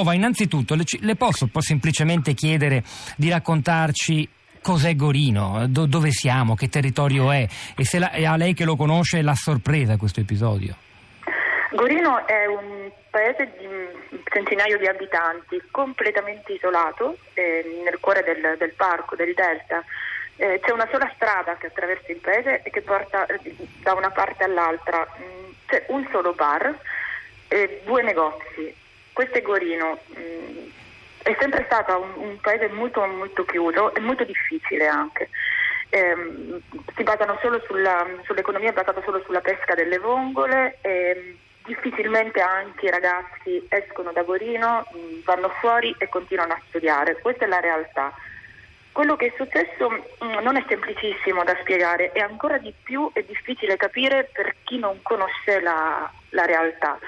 Bova, innanzitutto le, le posso semplicemente chiedere di raccontarci cos'è Gorino, do, dove siamo, che territorio è e se la, a lei che lo conosce l'ha sorpresa questo episodio. Gorino è un paese di un centinaio di abitanti, completamente isolato eh, nel cuore del, del, parco, del delta. Eh, c'è una sola strada che attraversa il paese e che porta eh, da una parte all'altra. Mm, c'è un solo bar e due negozi. Questo è Gorino. Mm, è sempre stato un, un paese molto, molto chiuso e molto difficile anche. Eh, si basano solo sulla, sull'economia basata solo sulla pesca delle vongole e difficilmente anche i ragazzi escono da Gorino, mm, vanno fuori e continuano a studiare. Questa è la realtà. Quello che è successo mm, non è semplicissimo da spiegare e ancora di più è difficile capire per chi non conosce la, la realtà.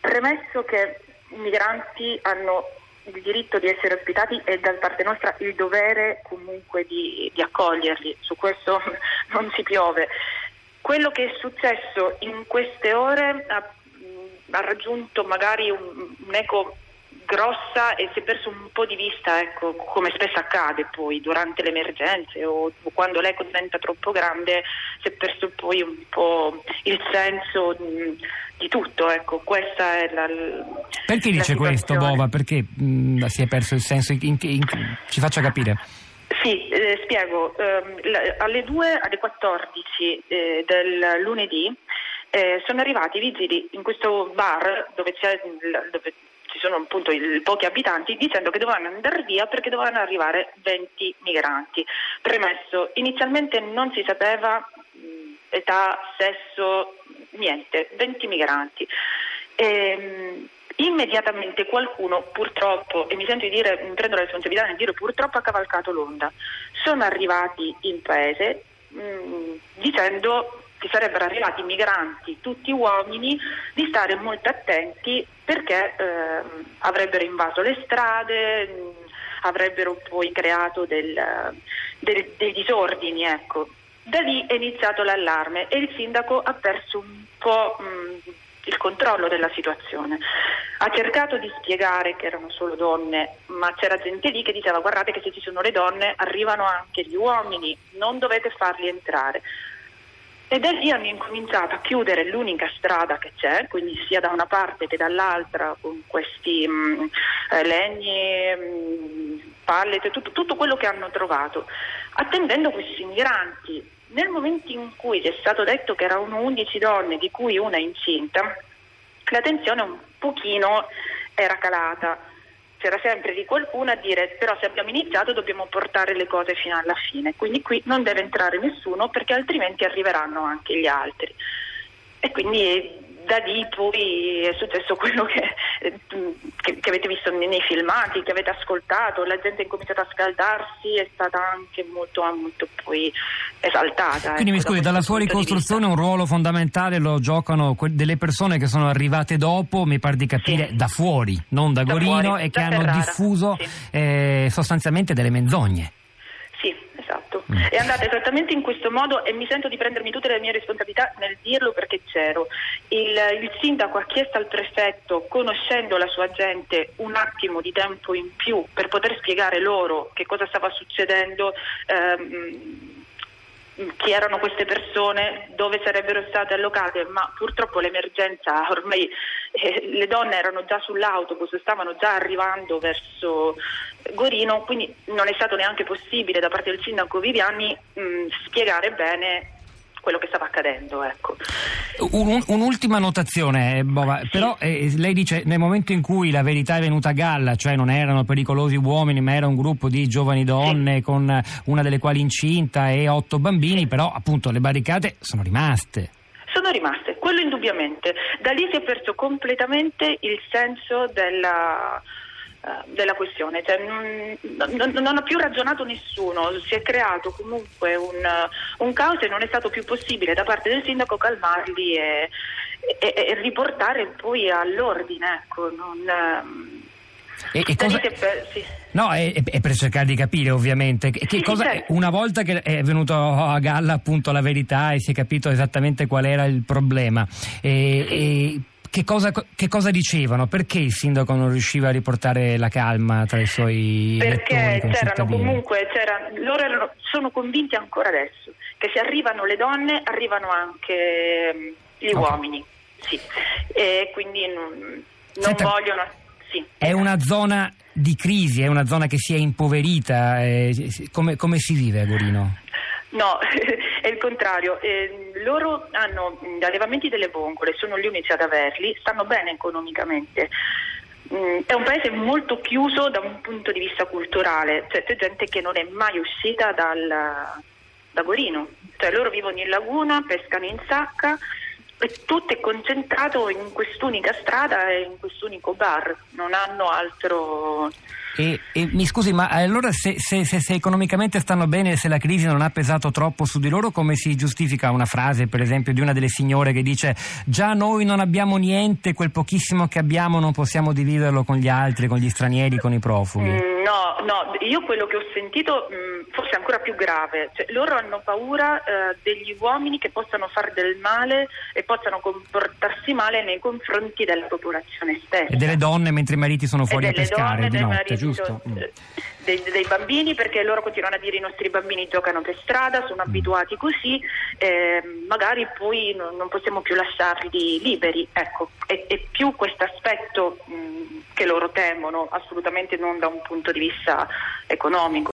Premesso che i migranti hanno il diritto di essere ospitati e da parte nostra il dovere comunque di, di accoglierli, su questo non si piove. Quello che è successo in queste ore ha, ha raggiunto magari un, un eco grossa e si è perso un po' di vista, ecco, come spesso accade poi durante le emergenze o, o quando l'eco diventa troppo grande, si è perso poi un po' il senso di, di tutto. Ecco. Questa è la, Perché la dice questo Bova? Perché mh, si è perso il senso? In, in, ci faccia capire. Sì, eh, spiego. Eh, alle 2, alle 14 eh, del lunedì eh, sono arrivati i vigili in questo bar dove, dove ci sono appunto il, pochi abitanti dicendo che dovevano andare via perché dovevano arrivare 20 migranti. Premesso, inizialmente non si sapeva età, sesso, niente, 20 migranti. E, ehm, immediatamente qualcuno purtroppo, e mi sento di dire, mi prendo la responsabilità nel dire purtroppo ha cavalcato l'onda, sono arrivati in paese mh, dicendo che sarebbero arrivati migranti, tutti uomini, di stare molto attenti perché eh, avrebbero invaso le strade, mh, avrebbero poi creato del, del, dei disordini. Ecco. Da lì è iniziato l'allarme e il sindaco ha perso un po' mh, il controllo della situazione. Ha cercato di spiegare che erano solo donne, ma c'era gente lì che diceva guardate che se ci sono le donne arrivano anche gli uomini, non dovete farli entrare. E da lì hanno incominciato a chiudere l'unica strada che c'è, quindi sia da una parte che dall'altra con questi mh, eh, legni, mh, pallet, tutto, tutto quello che hanno trovato, attendendo questi migranti. Nel momento in cui ci è stato detto che erano 11 donne, di cui una incinta, la tensione un pochino era calata c'era sempre di qualcuno a dire però se abbiamo iniziato dobbiamo portare le cose fino alla fine, quindi qui non deve entrare nessuno perché altrimenti arriveranno anche gli altri. E quindi da lì poi è successo quello che, che, che, avete visto nei, filmati, che avete ascoltato, la gente ha incominciato a scaldarsi, è stata anche molto, molto poi esaltata. Quindi ecco, mi scusi, da dalla sua ricostruzione un ruolo fondamentale lo giocano delle persone che sono arrivate dopo, mi pare di capire, sì. da fuori, non da, da Gorino, fuori, e che hanno Ferrara. diffuso sì. eh, sostanzialmente delle menzogne. Mm. È andata esattamente in questo modo e mi sento di prendermi tutte le mie responsabilità nel dirlo perché c'ero. Il, il sindaco ha chiesto al prefetto, conoscendo la sua gente, un attimo di tempo in più per poter spiegare loro che cosa stava succedendo. Ehm, chi erano queste persone, dove sarebbero state allocate, ma purtroppo l'emergenza ormai eh, le donne erano già sull'autobus, stavano già arrivando verso Gorino, quindi non è stato neanche possibile da parte del sindaco Viviani mh, spiegare bene quello che stava accadendo. Ecco. Un, un'ultima notazione, eh, Bova, sì. però eh, lei dice nel momento in cui la verità è venuta a galla, cioè non erano pericolosi uomini ma era un gruppo di giovani donne sì. con una delle quali incinta e otto bambini, però appunto le barricate sono rimaste. Sono rimaste, quello indubbiamente. Da lì si è perso completamente il senso della eh, della questione, cioè, non, non, non, ha più ragionato nessuno, si è creato comunque un, un, caos e non è stato più possibile da parte del sindaco calmarli e, e, e riportare poi all'ordine. Ecco, non, ehm, e, e cosa... per, sì. No, è, è, per cercare di capire ovviamente che sì, cosa, certo. una volta che è venuto a galla appunto la verità e si è capito esattamente qual era il problema. E, che cosa, che cosa, dicevano? Perché il sindaco non riusciva a riportare la calma tra i suoi Perché c'erano comunque, c'era, loro erano, sono convinti ancora adesso che se arrivano le donne arrivano anche mm, gli okay. uomini. Sì. E quindi non, non Senta, vogliono. Sì. È una zona di crisi, è una zona che si è impoverita. Eh, come, come si vive a Gorino? No, è il contrario. Eh, loro hanno gli allevamenti delle vongole, sono gli unici ad averli, stanno bene economicamente. Mm, è un paese molto chiuso da un punto di vista culturale, cioè c'è gente che non è mai uscita dal, da Gorino, cioè loro vivono in laguna, pescano in sacca e tutto è concentrato in quest'unica strada e in quest'unico bar, non hanno altro e, e, mi scusi, ma allora se, se, se, se, economicamente stanno bene, se la crisi non ha pesato troppo su di loro, come si giustifica una frase, per esempio, di una delle signore che dice già noi non abbiamo niente, quel pochissimo che abbiamo non possiamo dividerlo con gli altri, con gli stranieri, con i profughi? Mm, no, no, io quello che ho sentito mh, forse è ancora più grave, cioè, loro hanno paura eh, degli uomini che possano fare del male e possano comportarsi male nei confronti della popolazione stessa. E delle donne mentre i mariti sono fuori a pescare donne, di notte, giusto? Mm. Dei, dei, bambini perché loro continuano a dire i nostri bambini giocano per strada, sono mm. abituati così, eh, magari poi non, non, possiamo più lasciarli liberi. Ecco, è, è più questo aspetto mm, che loro temono, assolutamente non da un punto di vista economico.